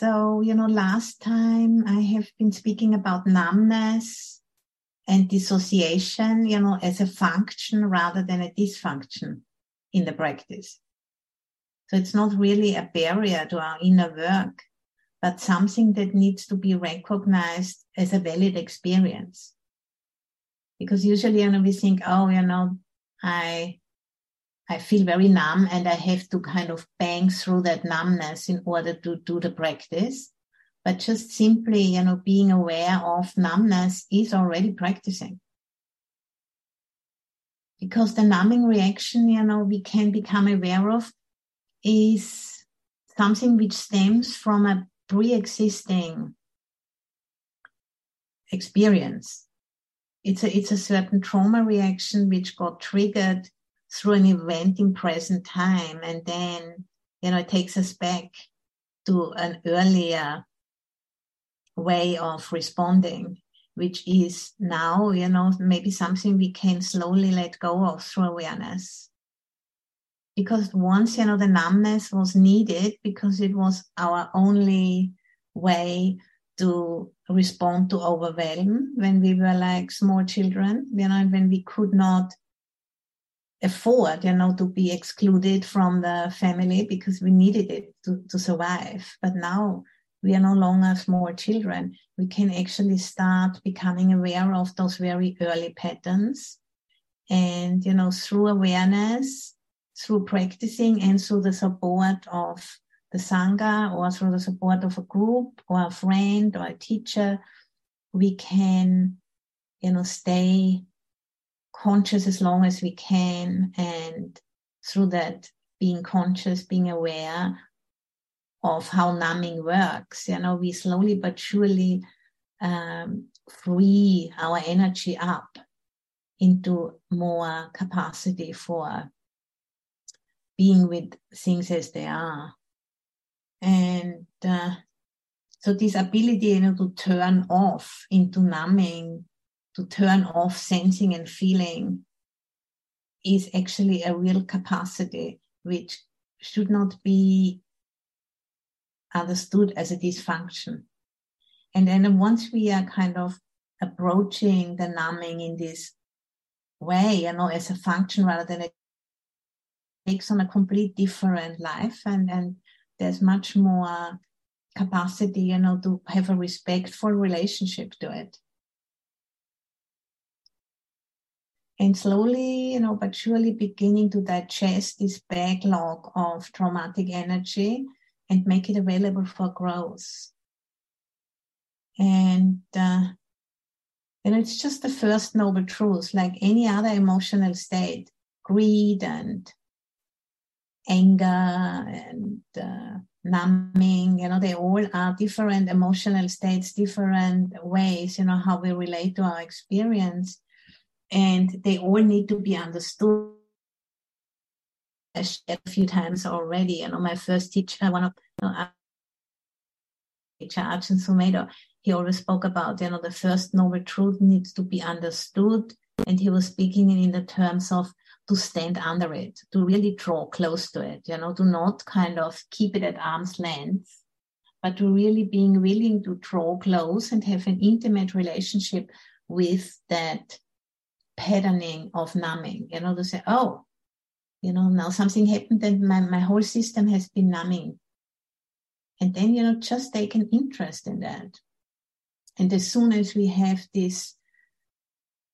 So, you know, last time I have been speaking about numbness and dissociation, you know, as a function rather than a dysfunction in the practice. So it's not really a barrier to our inner work, but something that needs to be recognized as a valid experience. Because usually, you know, we think, oh, you know, I, I feel very numb and I have to kind of bang through that numbness in order to do the practice. But just simply, you know, being aware of numbness is already practicing. Because the numbing reaction, you know, we can become aware of is something which stems from a pre-existing experience. It's a, it's a certain trauma reaction which got triggered through an event in present time. And then, you know, it takes us back to an earlier way of responding, which is now, you know, maybe something we can slowly let go of through awareness because once you know the numbness was needed because it was our only way to respond to overwhelm when we were like small children you know when we could not afford you know to be excluded from the family because we needed it to, to survive. But now we are no longer small children. We can actually start becoming aware of those very early patterns and you know through awareness through practicing and through the support of the Sangha or through the support of a group or a friend or a teacher, we can, you know, stay conscious as long as we can. And through that, being conscious, being aware of how numbing works, you know, we slowly but surely um, free our energy up into more capacity for being with things as they are. And uh, so this ability you know, to turn off into numbing, to turn off sensing and feeling is actually a real capacity which should not be understood as a dysfunction. And then once we are kind of approaching the numbing in this way, you know, as a function rather than a takes on a complete different life and and there's much more capacity you know to have a respectful relationship to it and slowly you know but surely beginning to digest this backlog of traumatic energy and make it available for growth. And uh, and it's just the first noble truth like any other emotional state greed and anger and uh, numbing you know they all are different emotional states different ways you know how we relate to our experience and they all need to be understood. I shared a few times already you know my first teacher one of you know, teacher Ajahn Sumedho he always spoke about you know the first noble truth needs to be understood and he was speaking in the terms of to stand under it, to really draw close to it, you know, to not kind of keep it at arm's length, but to really being willing to draw close and have an intimate relationship with that patterning of numbing, you know, to say, oh, you know, now something happened and my, my whole system has been numbing. And then, you know, just take an interest in that. And as soon as we have this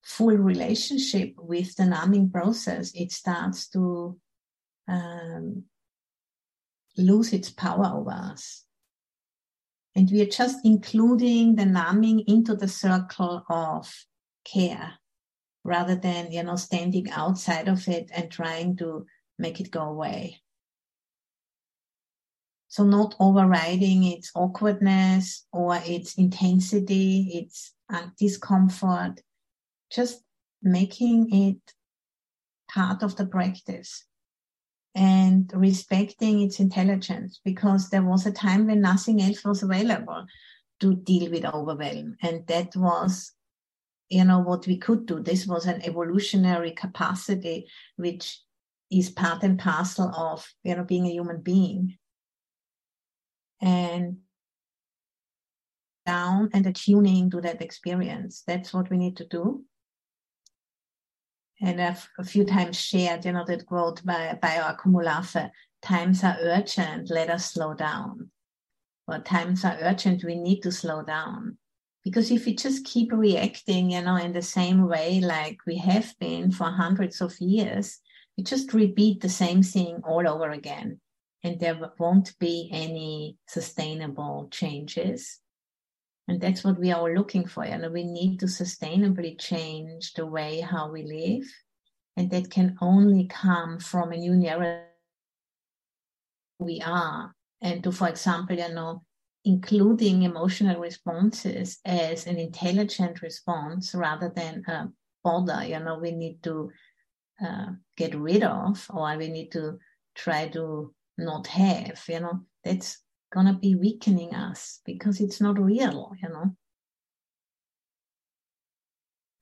full relationship with the numbing process, it starts to um, lose its power over us. And we are just including the numbing into the circle of care rather than, you know, standing outside of it and trying to make it go away. So not overriding its awkwardness or its intensity, its uh, discomfort, just making it part of the practice and respecting its intelligence because there was a time when nothing else was available to deal with overwhelm and that was you know what we could do this was an evolutionary capacity which is part and parcel of you know being a human being and down and attuning to that experience. That's what we need to do. And I've a few times shared, you know, that quote by, by our times are urgent, let us slow down. Or times are urgent, we need to slow down. Because if we just keep reacting, you know, in the same way like we have been for hundreds of years, we just repeat the same thing all over again. And there won't be any sustainable changes. And that's what we are all looking for. You know, we need to sustainably change the way how we live. And that can only come from a new narrative we are. And to, for example, you know, including emotional responses as an intelligent response rather than a bother, you know, we need to uh, get rid of or we need to try to not have, you know, that's gonna be weakening us because it's not real, you know.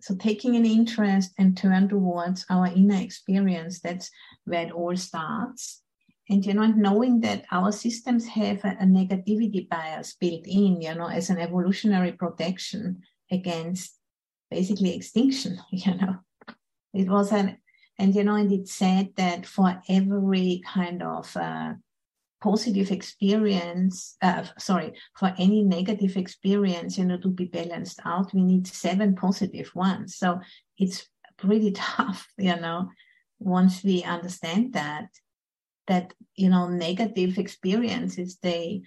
So taking an interest and turn towards our inner experience, that's where it all starts. And you know, knowing that our systems have a, a negativity bias built in, you know, as an evolutionary protection against basically extinction, you know. It was an and you know, and it said that for every kind of uh, positive experience, uh, sorry, for any negative experience, you know, to be balanced out, we need seven positive ones. So it's pretty tough, you know, once we understand that, that, you know, negative experiences, they,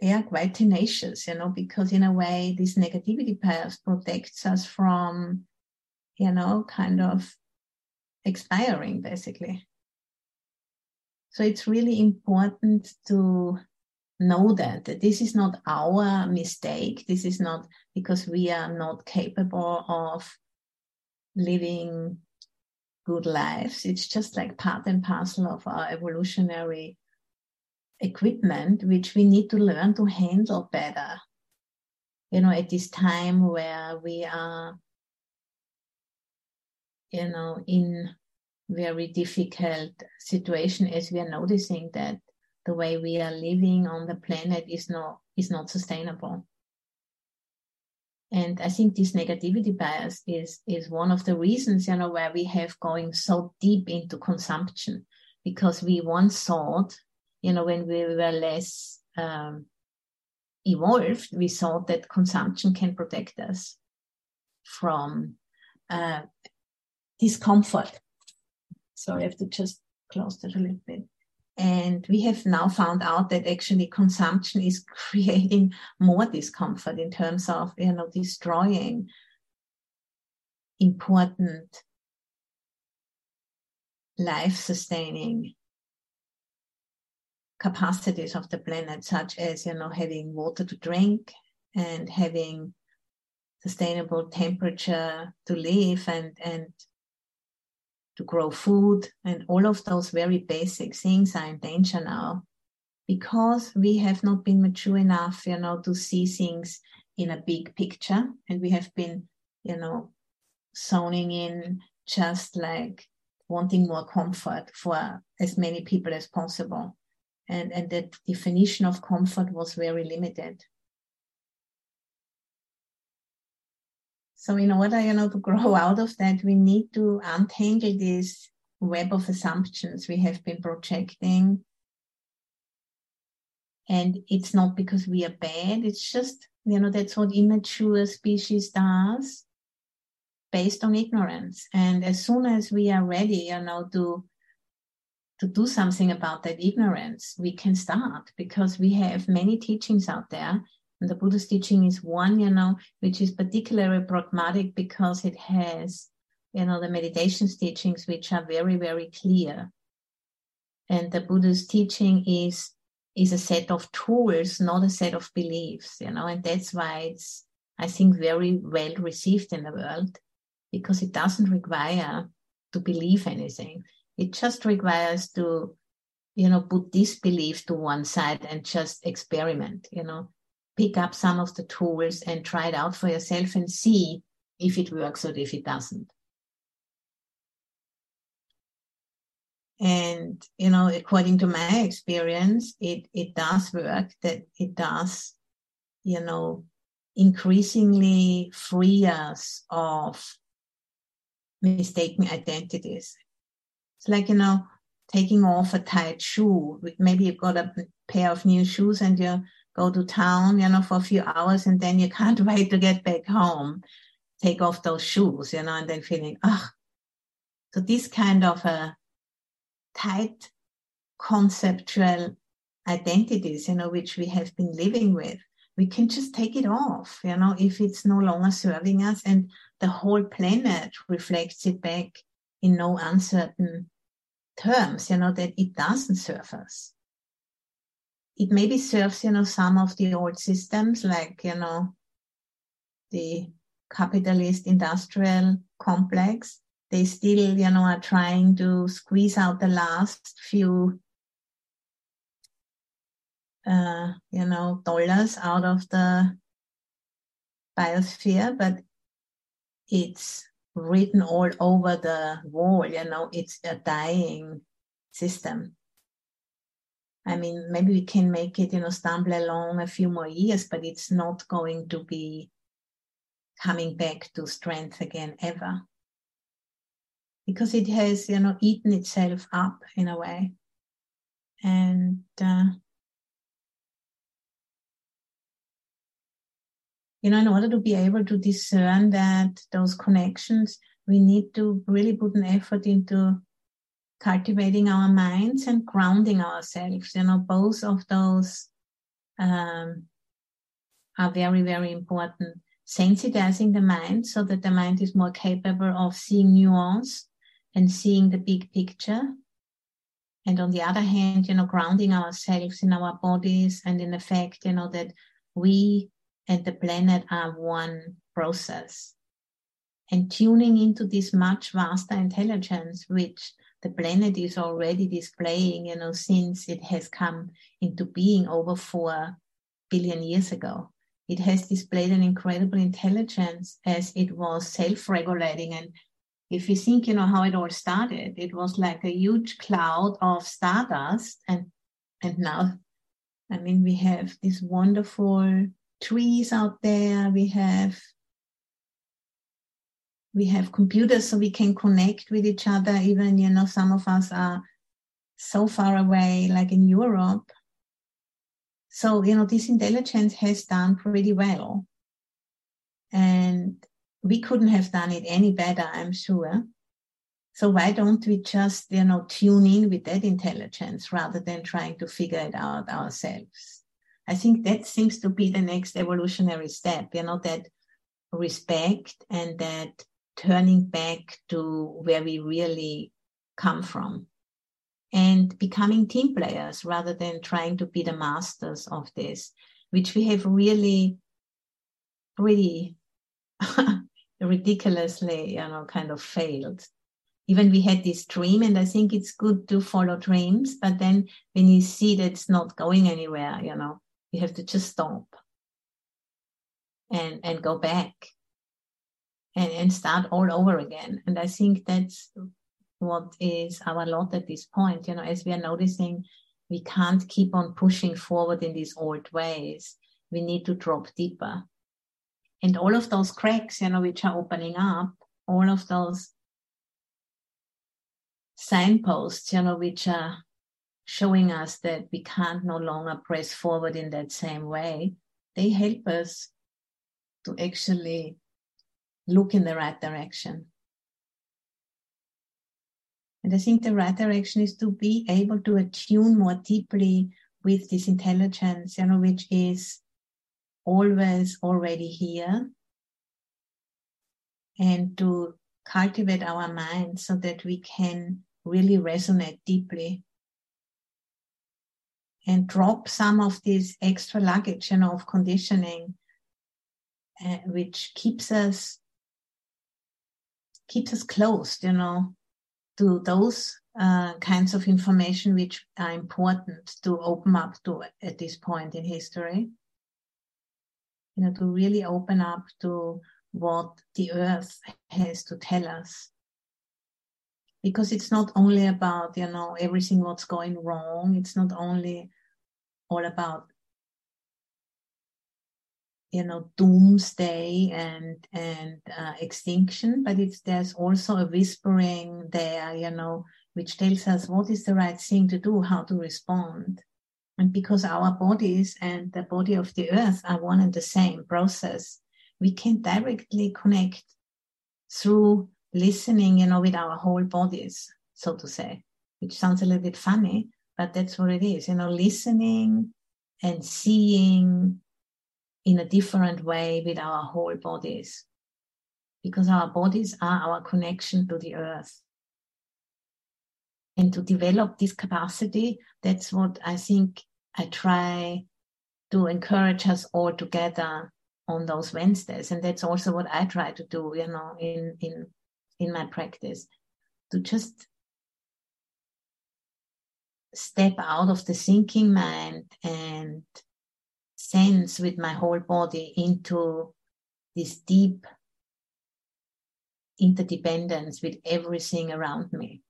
they are quite tenacious, you know, because in a way, this negativity bias protects us from, you know, kind of expiring basically. So it's really important to know that, that this is not our mistake. This is not because we are not capable of living good lives. It's just like part and parcel of our evolutionary equipment, which we need to learn to handle better. You know, at this time where we are, you know, in very difficult situation as we are noticing that the way we are living on the planet is not is not sustainable and i think this negativity bias is is one of the reasons you know where we have going so deep into consumption because we once thought you know when we were less um, evolved we thought that consumption can protect us from uh, discomfort so I have to just close that a little bit. And we have now found out that actually consumption is creating more discomfort in terms of, you know, destroying important life sustaining capacities of the planet, such as, you know, having water to drink and having sustainable temperature to live and, and to grow food, and all of those very basic things are in danger now because we have not been mature enough, you know, to see things in a big picture, and we have been, you know, zoning in just like wanting more comfort for as many people as possible. And, and that definition of comfort was very limited. So in order, you know, to grow out of that, we need to untangle this web of assumptions we have been projecting. And it's not because we are bad. It's just, you know, that's what immature species does based on ignorance. And as soon as we are ready, you know, to to do something about that ignorance, we can start because we have many teachings out there and the Buddha's teaching is one, you know, which is particularly pragmatic because it has, you know, the meditations teachings, which are very, very clear. And the Buddha's teaching is is a set of tools, not a set of beliefs, you know, and that's why it's, I think, very well received in the world because it doesn't require to believe anything. It just requires to, you know, put disbelief to one side and just experiment, you know, pick up some of the tools and try it out for yourself and see if it works or if it doesn't. And, you know, according to my experience, it, it does work, that it does you know, increasingly free us of mistaken identities. It's like, you know, taking off a tight shoe. Maybe you've got a pair of new shoes and you go to town, you know, for a few hours and then you can't wait to get back home. Take off those shoes, you know, and then feeling, ah. So this kind of a tight conceptual identities, you know, which we have been living with, we can just take it off, you know, if it's no longer serving us and the whole planet reflects it back in no uncertain terms, you know, that it doesn't serve us. It maybe serves, you know, some of the old systems like, you know, the capitalist industrial complex. They still, you know, are trying to squeeze out the last few, uh, you know, dollars out of the biosphere, but it's written all over the wall, you know, it's a dying system. I mean, maybe we can make it, you know, stumble along a few more years, but it's not going to be coming back to strength again ever. Because it has, you know, eaten itself up in a way. And uh, you know, in order to be able to discern that those connections, we need to really put an effort into cultivating our minds and grounding ourselves. You know, both of those um, are very, very important. Sensitizing the mind so that the mind is more capable of seeing nuance and seeing the big picture. And on the other hand, you know, grounding ourselves in our bodies and in the fact, you know, that we and the planet are one process. And tuning into this much vaster intelligence, which the planet is already displaying, you know, since it has come into being over four billion years ago. It has displayed an incredible intelligence as it was self-regulating. And if you think, you know, how it all started, it was like a huge cloud of stardust. And, and now, I mean, we have these wonderful trees out there. We have we have computers so we can connect with each other. Even you know, some of us are so far away, like in Europe. So you know, this intelligence has done pretty well, and we couldn't have done it any better, I'm sure. So why don't we just, you know, tune in with that intelligence rather than trying to figure it out ourselves? I think that seems to be the next evolutionary step, you know, that respect and that turning back to where we really come from and becoming team players rather than trying to be the masters of this, which we have really, really ridiculously, you know, kind of failed. Even we had this dream, and I think it's good to follow dreams, but then when you see that it's not going anywhere, you know, you have to just stop and and go back and, and start all over again. And I think that's what is our lot at this point. You know, as we are noticing, we can't keep on pushing forward in these old ways. We need to drop deeper. And all of those cracks, you know, which are opening up, all of those signposts, you know, which are showing us that we can't no longer press forward in that same way, they help us to actually look in the right direction. And I think the right direction is to be able to attune more deeply with this intelligence, you know, which is always already here. And to cultivate our minds so that we can really resonate deeply and drop some of this extra luggage, you know, of conditioning, uh, which keeps us keeps us closed, you know, to those uh, kinds of information which are important to open up to at this point in history. You know, to really open up to what the earth has to tell us because it's not only about you know everything what's going wrong it's not only all about you know doomsday and and uh, extinction but it's there's also a whispering there you know which tells us what is the right thing to do how to respond. And because our bodies and the body of the earth are one and the same process we can directly connect through listening you know with our whole bodies so to say which sounds a little bit funny but that's what it is you know listening and seeing in a different way with our whole bodies. Because our bodies are our connection to the earth. And to develop this capacity that's what i think i try to encourage us all together on those wednesdays. And that's also what i try to do you know in in in my practice to just step out of the thinking mind and sense with my whole body into this deep interdependence with everything around me.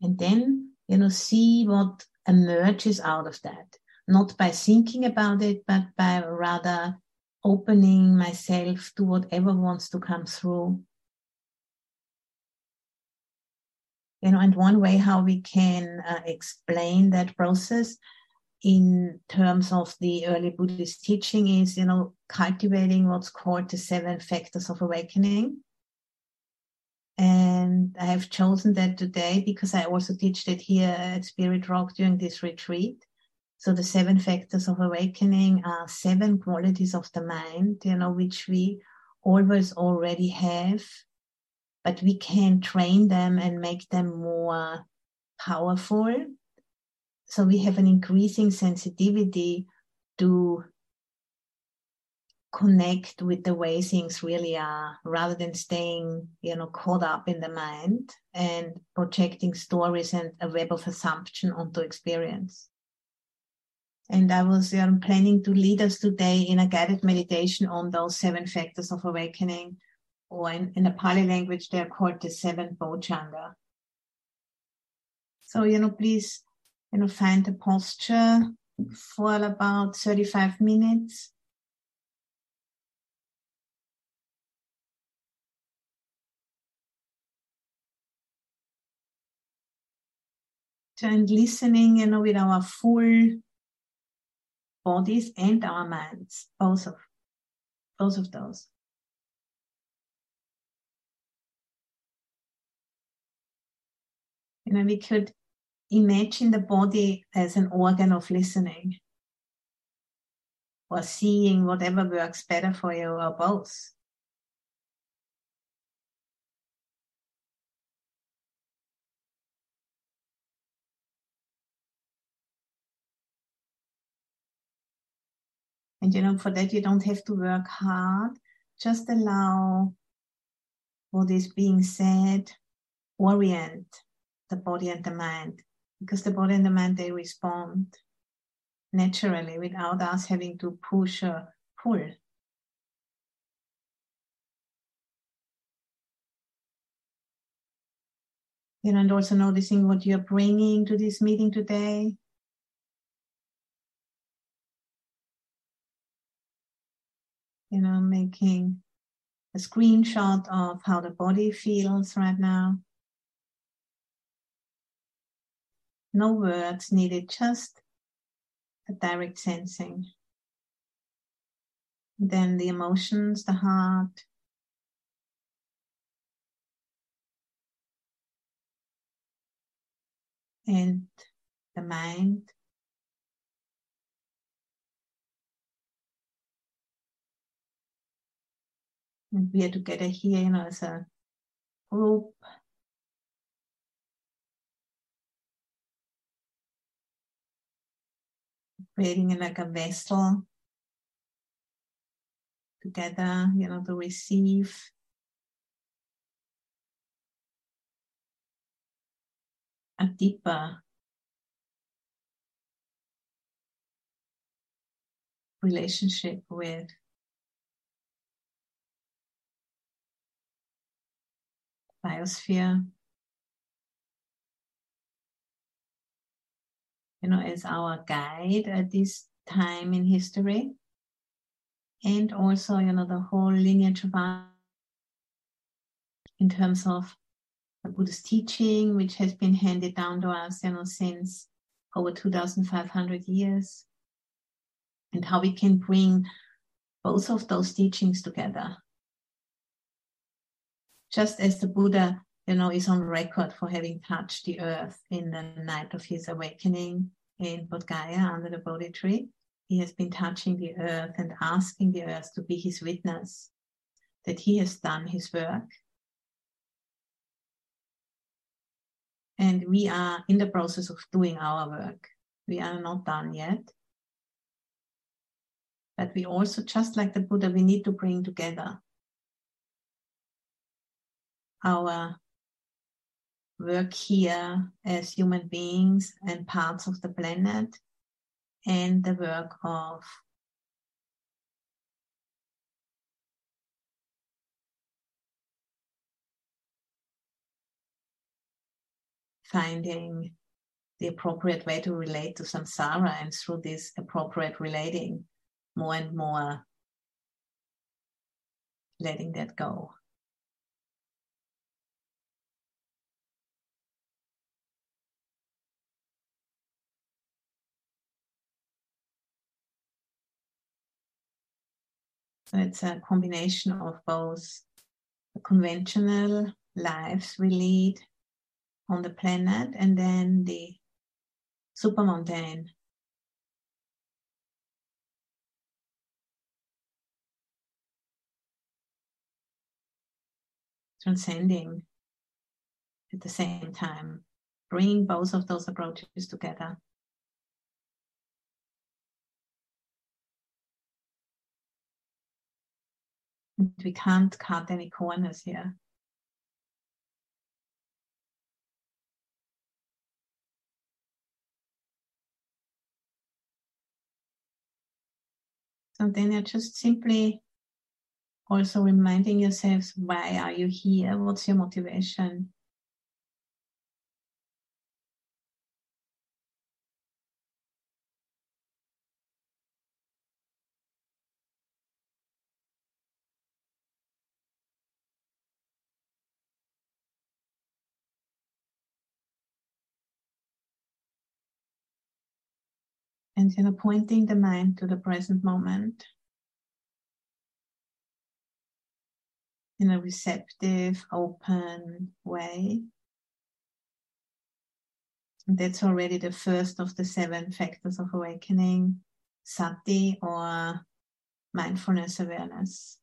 And then, you know, see what emerges out of that, not by thinking about it, but by rather opening myself to whatever wants to come through. You know, and one way how we can uh, explain that process in terms of the early Buddhist teaching is, you know, cultivating what's called the seven factors of awakening. And I have chosen that today because I also teach that here at Spirit Rock during this retreat. So the seven factors of awakening are seven qualities of the mind, you know, which we always already have, but we can train them and make them more powerful so we have an increasing sensitivity to connect with the way things really are rather than staying you know caught up in the mind and projecting stories and a web of assumption onto experience. And i was planning to lead us today in a guided meditation on those seven factors of awakening or in, in the pali language they're called the seven bojjhanga so you know please know, find a posture for about 35 minutes. And listening, you know, with our full bodies and our minds, both of both of those. You know, we could imagine the body as an organ of listening or seeing whatever works better for you or both. And you know, for that, you don't have to work hard. Just allow what is being said, orient the body and the mind because the body and the mind they respond naturally without us having to push or pull. You know, and also noticing what you're bringing to this meeting today. You know, making a screenshot of how the body feels right now. No words needed, just a direct sensing. Then the emotions, the heart, and the mind. And we are together here, you know, as a group creating like a vessel together, you know, to receive. A deeper relationship with biosphere. You know, as our guide at this time in history. and also, you know, the whole lineage of our in terms of the Buddhist teaching, which has been handed down to us, you know, since over 2,500 years, and how we can bring both of those teachings together. Just as the Buddha, you know, is on record for having touched the earth in the night of his awakening in Bodh Gaya under the Bodhi tree, he has been touching the earth and asking the earth to be his witness that he has done his work And we are in the process of doing our work. We are not done yet. But we also, just like the Buddha, we need to bring together our work here as human beings and parts of the planet and the work of finding the appropriate way to relate to samsara and through this appropriate relating more and more letting that go. So it's a combination of both the conventional lives we lead on the planet and then the supermundane. Transcending at the same time, bringing both of those approaches together. We can't cut any corners here. So then you're just simply also reminding yourselves why are you here? What's your motivation? And you know pointing the mind to the present moment. In a receptive open way. And that's already the first of the seven factors of awakening sati or mindfulness awareness.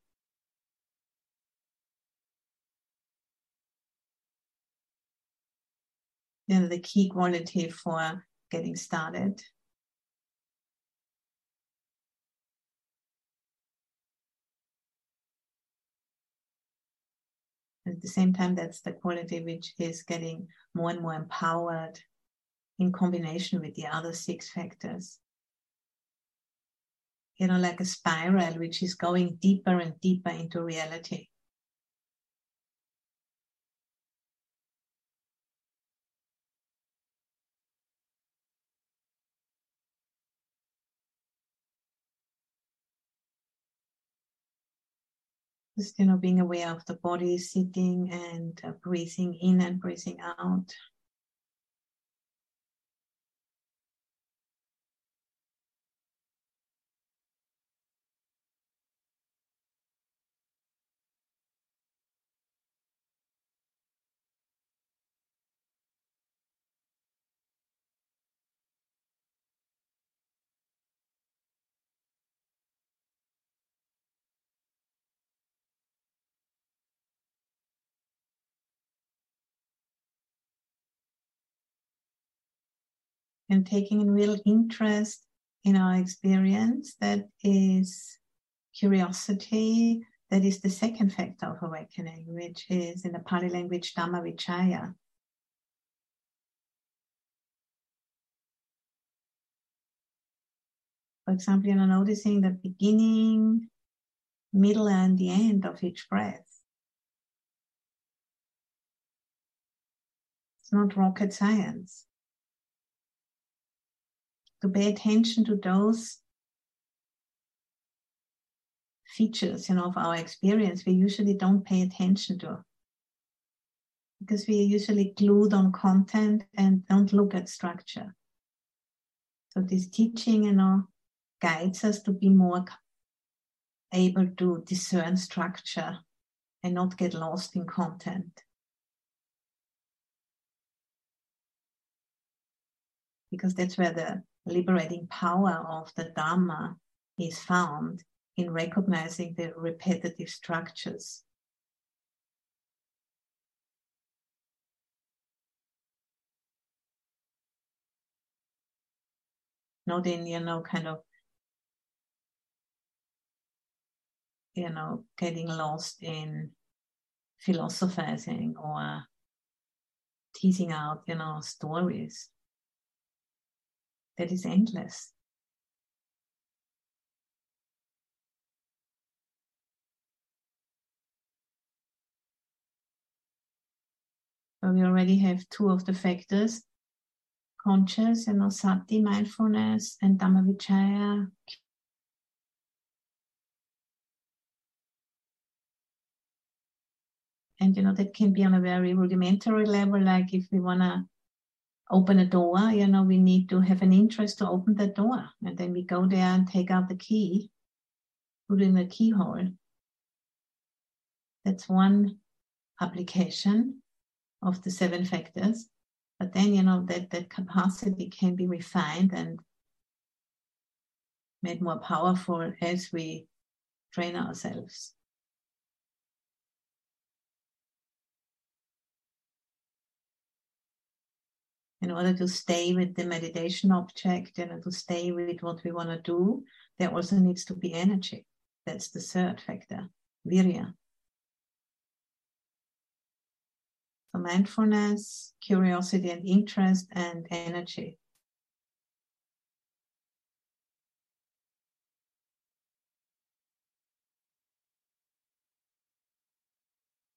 You know the key quality for getting started at the same time, that's the quality which is getting more and more empowered in combination with the other six factors. You know, like a spiral which is going deeper and deeper into reality. Just, you know, being aware of the body sitting and uh, breathing in and breathing out. And taking a real interest in our experience that is curiosity that is the second factor of awakening which is in the pali language dhamma vichaya. For example you know noticing the beginning middle and the end of each breath. It's not rocket science to pay attention to those features, you know, of our experience we usually don't pay attention to because we are usually glued on content and don't look at structure. So this teaching, you know, guides us to be more able to discern structure and not get lost in content. Because that's where the liberating power of the Dharma is found in recognizing the repetitive structures. Not in, you know, kind of, you know, getting lost in philosophizing or teasing out, you know, stories. That is endless. So we already have two of the factors conscious, and know, sati, mindfulness, and Dhammavichaya. And, you know, that can be on a very rudimentary level, like if we want to open a door, you know, we need to have an interest to open the door. And then we go there and take out the key, put in the keyhole. That's one application of the seven factors. But then, you know, that, that capacity can be refined and made more powerful as we train ourselves. In order to stay with the meditation object and to stay with what we want to do, there also needs to be energy. That's the third factor, virya. So mindfulness, curiosity and interest, and energy.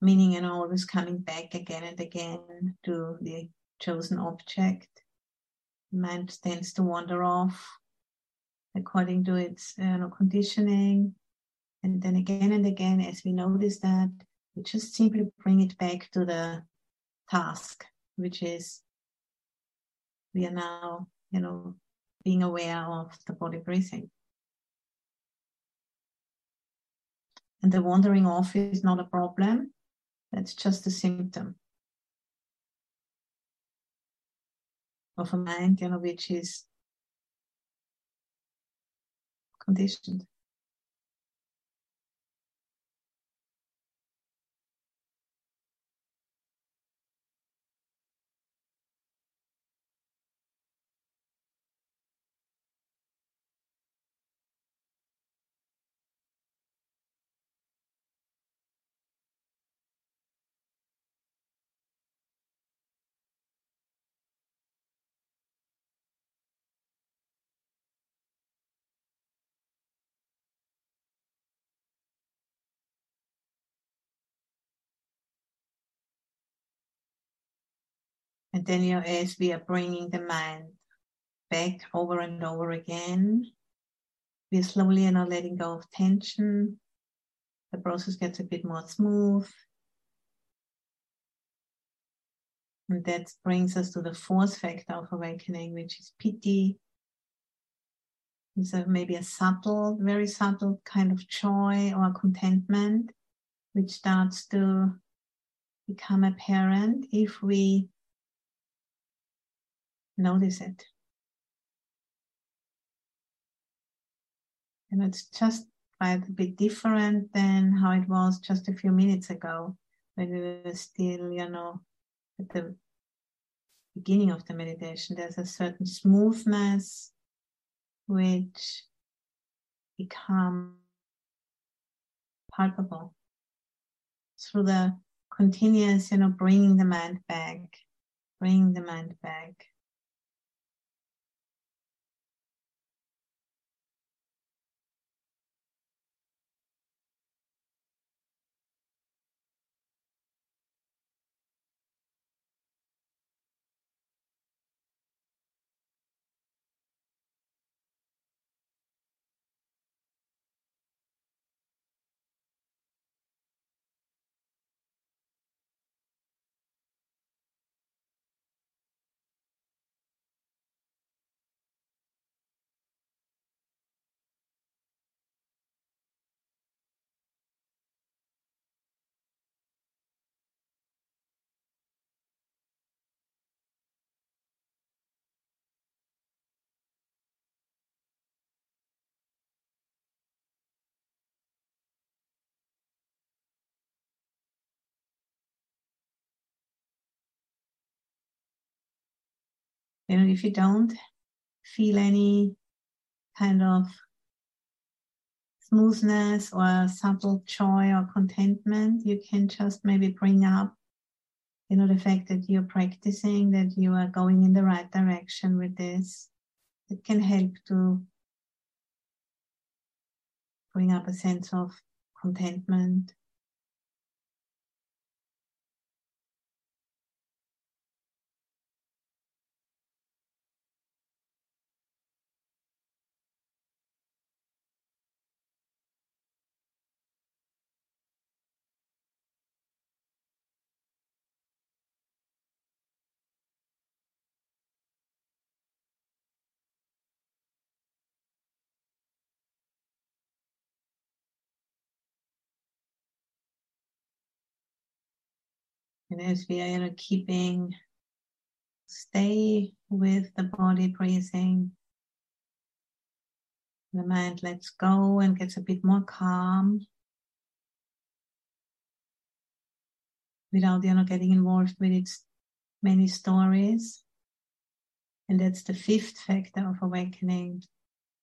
Meaning, and always coming back again and again to the chosen object. Mind tends to wander off according to its uh, you know, conditioning. And then again and again, as we notice that, we just simply bring it back to the task, which is we are now, you know, being aware of the body breathing. And the wandering off is not a problem, that's just a symptom of a mind, you know, which is conditioned. And know, as we are bringing the mind back over and over again, we're slowly, you know, letting go of tension. The process gets a bit more smooth. And that brings us to the fourth factor of awakening, which is piti. A, maybe a subtle, very subtle kind of joy or contentment, which starts to become apparent if we notice it. And it's just quite a bit different than how it was just a few minutes ago when we were still, you know, at the beginning of the meditation. There's a certain smoothness which become palpable through the continuous, you know, bringing the mind back, bringing the mind back. You know, if you don't feel any kind of smoothness or subtle joy or contentment, you can just maybe bring up, you know, the fact that you're practicing, that you are going in the right direction with this. It can help to bring up a sense of contentment. And as we are keeping, stay with the body breathing. The mind lets go and gets a bit more calm. Without you know getting involved with its many stories. And that's the fifth factor of awakening,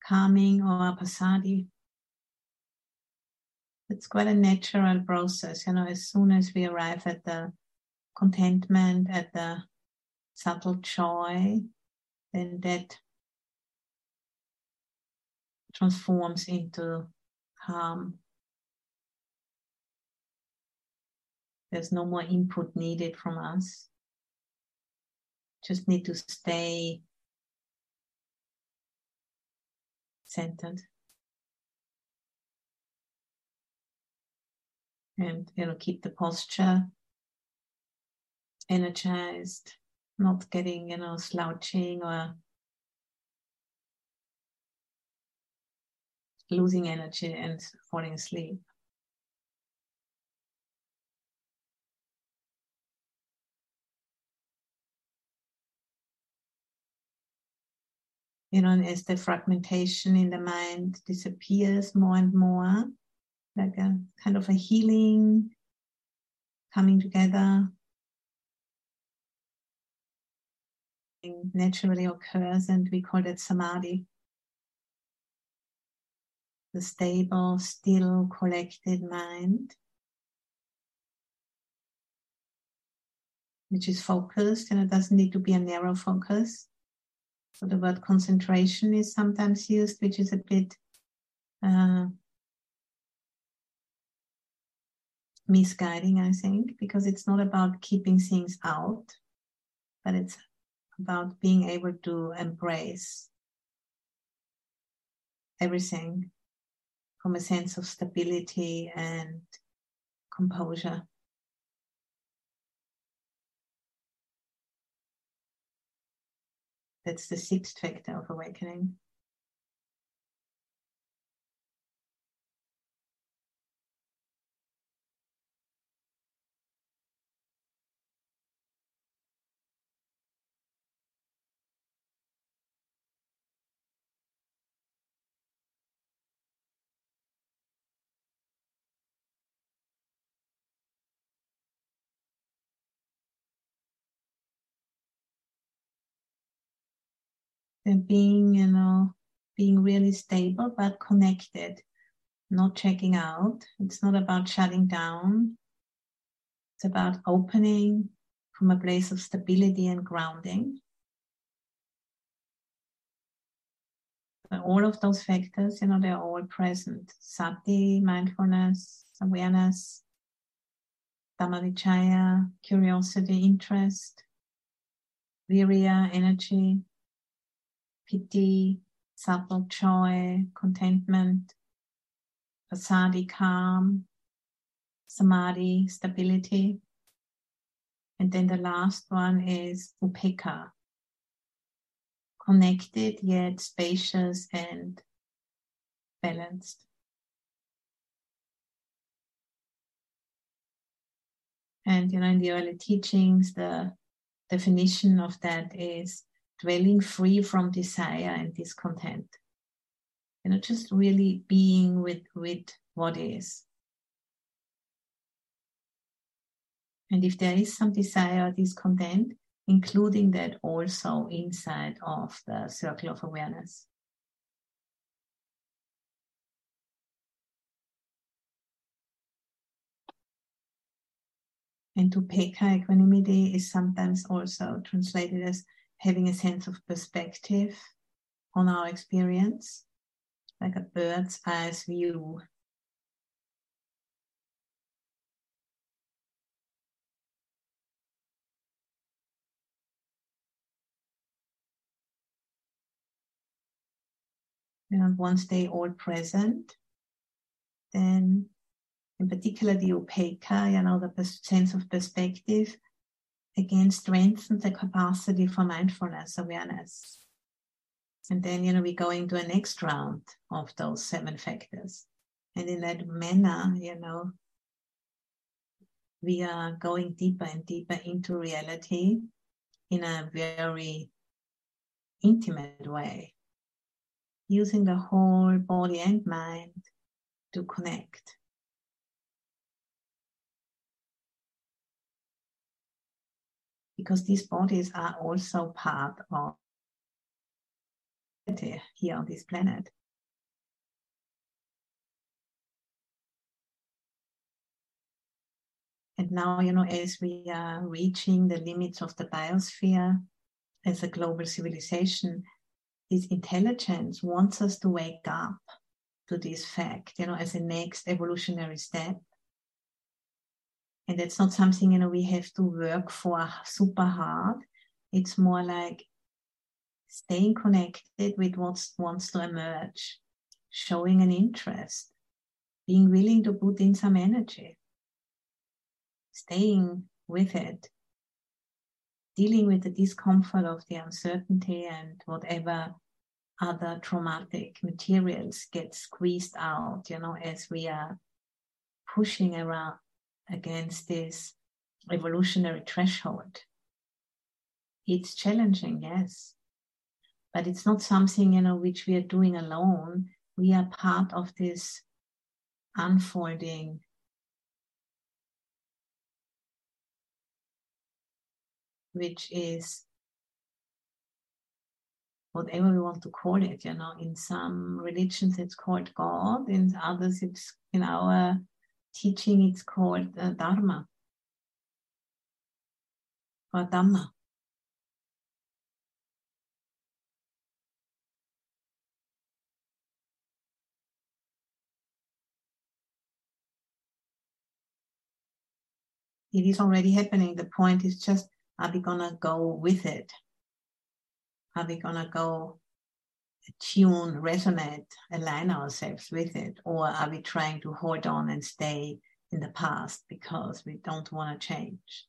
calming or passaddhi. It's quite a natural process, you know, as soon as we arrive at the contentment, at the subtle joy, then that transforms into calm. There's no more input needed from us. Just need to stay centered. And you know, keep the posture energized, not getting, you know, slouching or losing energy and falling asleep. You know, as the fragmentation in the mind disappears more and more, like a kind of a healing coming together naturally occurs, and we call it samadhi. The stable, still, collected mind, which is focused, and it doesn't need to be a narrow focus. So the word concentration is sometimes used, which is a bit uh, misguiding, I think, because it's not about keeping things out, but it's about being able to embrace everything from a sense of stability and composure. That's the sixth factor of awakening. Uh, being, you know, being really stable but connected, not checking out. It's not about shutting down. It's about opening from a place of stability and grounding. But all of those factors, you know, they're all present. Sati, mindfulness, awareness, Dhammavichaya, curiosity, interest, virya, energy, piti, subtle joy, contentment, passaddhi, calm, samadhi, stability. And then the last one is upekkha, connected yet spacious and balanced. And you know, in the early teachings, the definition of that is dwelling free from desire and discontent. You know, just really being with, with what is. And if there is some desire or discontent, including that also inside of the circle of awareness. And upekkha equanimity is sometimes also translated as having a sense of perspective on our experience, like a bird's eye view. And once they all present, then in particular the upekkha, you know, the sense of perspective, again strengthen the capacity for mindfulness awareness. And then, you know, we go into a next round of those seven factors. And in that manner, you know, we are going deeper and deeper into reality in a very intimate way, using the whole body and mind to connect. Because these bodies are also part of here on this planet. And now, you know, as we are reaching the limits of the biosphere as a global civilization, this intelligence wants us to wake up to this fact, you know, as a next evolutionary step and it's not something you know we have to work for super hard. It's more like staying connected with what wants to emerge showing an interest being willing to put in some energy staying with it dealing with the discomfort of the uncertainty and whatever other traumatic materials get squeezed out you know as we are pushing around against this evolutionary threshold. It's challenging, yes, but it's not something you know which we are doing alone. We are part of this unfolding which is whatever we want to call it you know in some religions it's called god in others it's in our teaching, it's called uh, Dharma or Dhamma. It is already happening. The point is just, are we gonna go with it? Are we gonna go tune, resonate, align ourselves with it? Or are we trying to hold on and stay in the past because we don't want to change?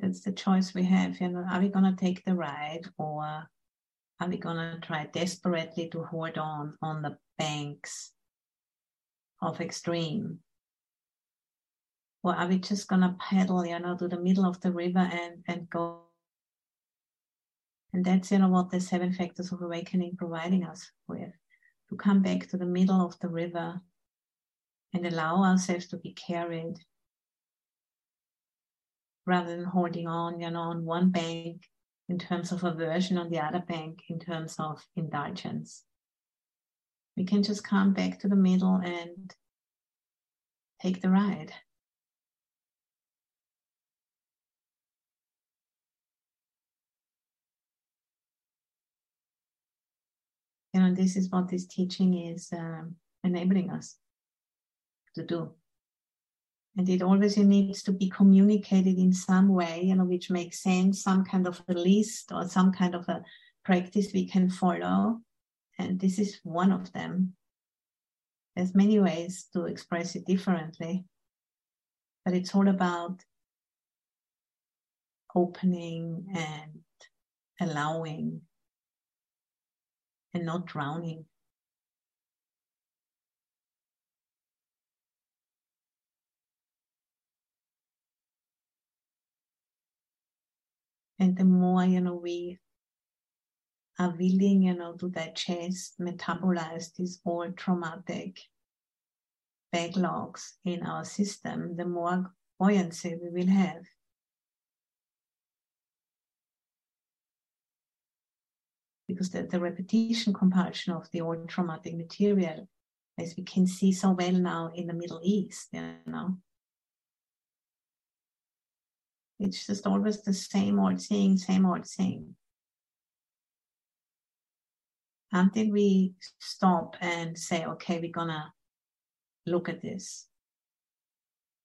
That's the choice we have. You know, are we gonna take the ride or are we gonna try desperately to hold on on the banks of extreme? Or are we just gonna paddle, you know, to the middle of the river and, and go? And that's, you know, what the seven factors of awakening providing us with. To come back to the middle of the river and allow ourselves to be carried rather than holding on, you know, on one bank in terms of aversion, on the other bank in terms of indulgence. We can just come back to the middle and take the ride. You know, this is what this teaching is um, enabling us to do and it always needs to be communicated in some way you know which makes sense some kind of a list or some kind of a practice we can follow and this is one of them there's many ways to express it differently, but it's all about opening and allowing and not drowning. And the more, we are willing, you know, to digest, metabolize these old traumatic backlogs in our system, the more buoyancy we will have. Because the, the repetition compulsion of the old traumatic material, as we can see so well now in the Middle East, you know, it's just always the same old thing, same old thing. Until we stop and say, okay, we're gonna look at this.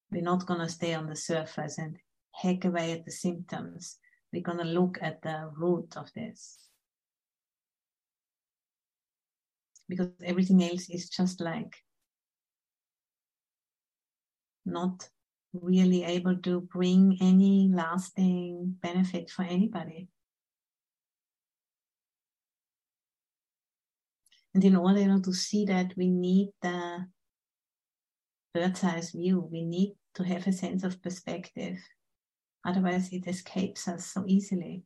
We're not gonna stay on the surface and hack away at the symptoms. We're gonna look at the root of this. Because everything else is just like not really able to bring any lasting benefit for anybody. And in order you know, to see that, we need the bird's eye view. We need to have a sense of perspective. Otherwise, it escapes us so easily.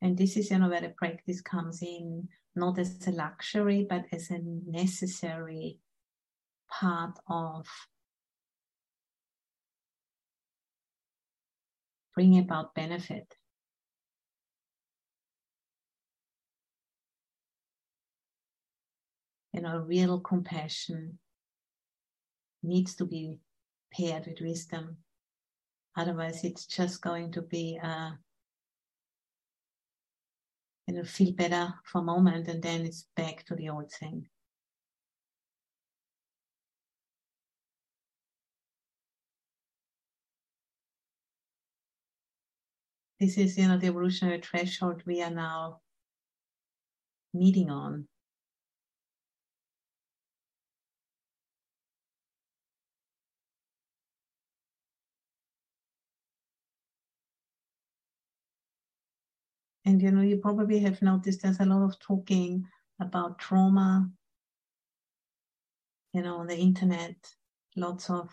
And this is, you know, where the practice comes in not as a luxury, but as a necessary part of bringing about benefit. You know, real compassion needs to be paired with wisdom. Otherwise, it's just going to be a you know, feel better for a moment and then it's back to the old thing. This is, you know, the evolutionary threshold we are now meeting on. And you know, you probably have noticed there's a lot of talking about trauma, you know, on the internet, lots of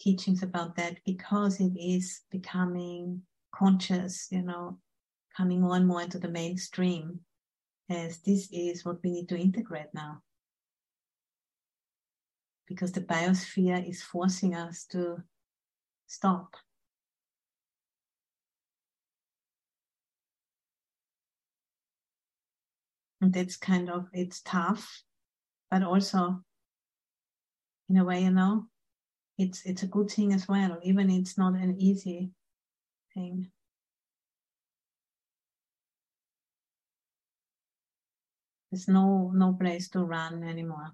teachings about that because it is becoming conscious, you know, coming more and more into the mainstream as this is what we need to integrate now. Because the biosphere is forcing us to stop and that's kind of it's tough but also in a way you know it's it's a good thing as well even it's not an easy thing. There's no no place to run anymore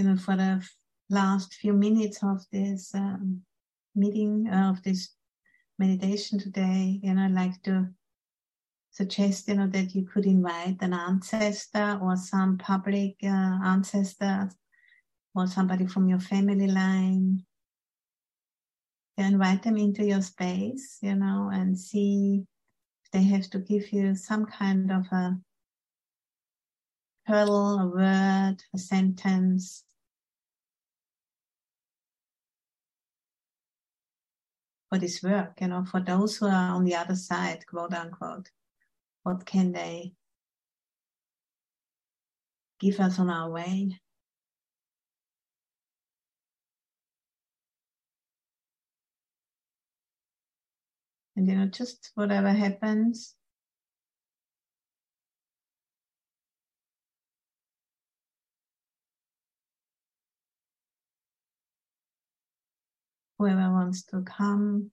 you know, for the last few minutes of this um, meeting, uh, of this meditation today, you know, I'd like to suggest, you know, that you could invite an ancestor or some public uh, ancestor or somebody from your family line. Invite them into your space, you know, and see if they have to give you some kind of a pearl, a word, a sentence. For this work, you know, for those who are on the other side, quote unquote, what can they give us on our way. And you know, just whatever happens, whoever wants to come.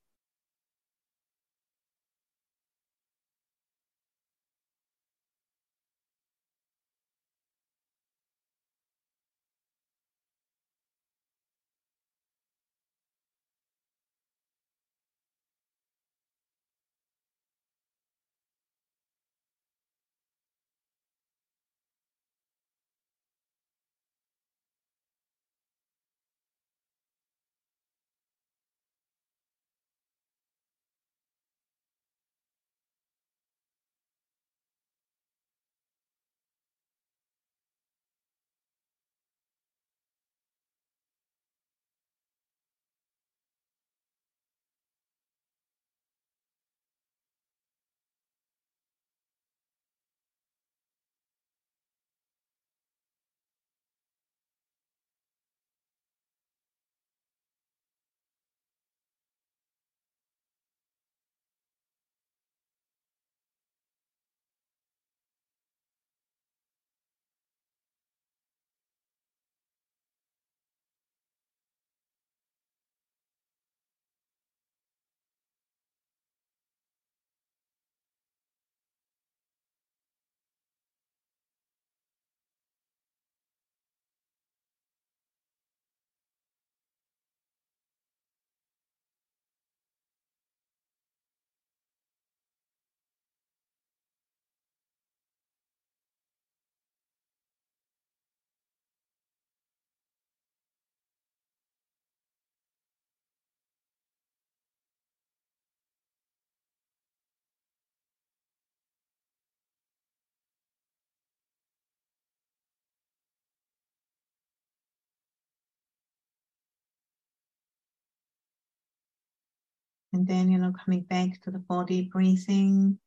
And then, you know, coming back to the body, breathing.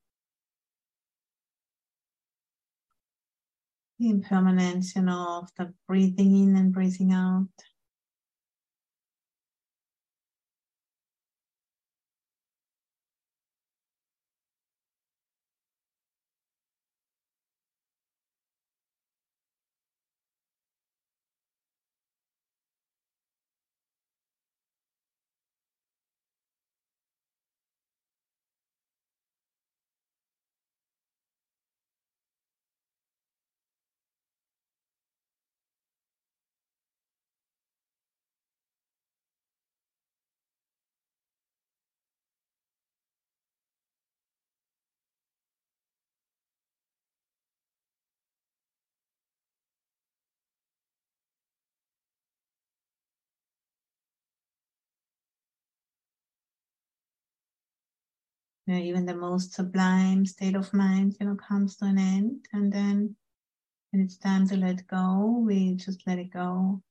The impermanence, you know, of the breathing in and breathing out. Know, even the most sublime state of mind, you know, comes to an end. And then when it's time to let go, we just let it go.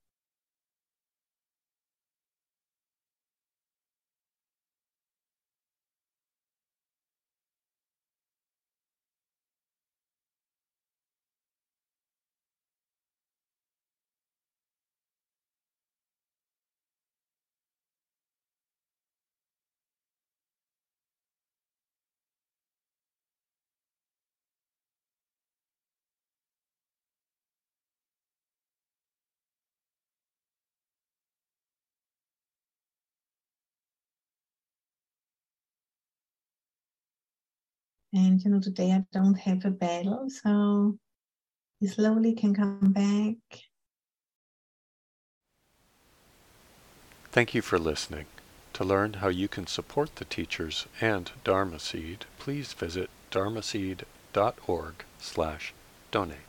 And you know, today I don't have a battle, so you slowly can come back. Thank you for listening. To learn how you can support the teachers and Dharma Seed, please visit dharma dharmaseed.org slash donate.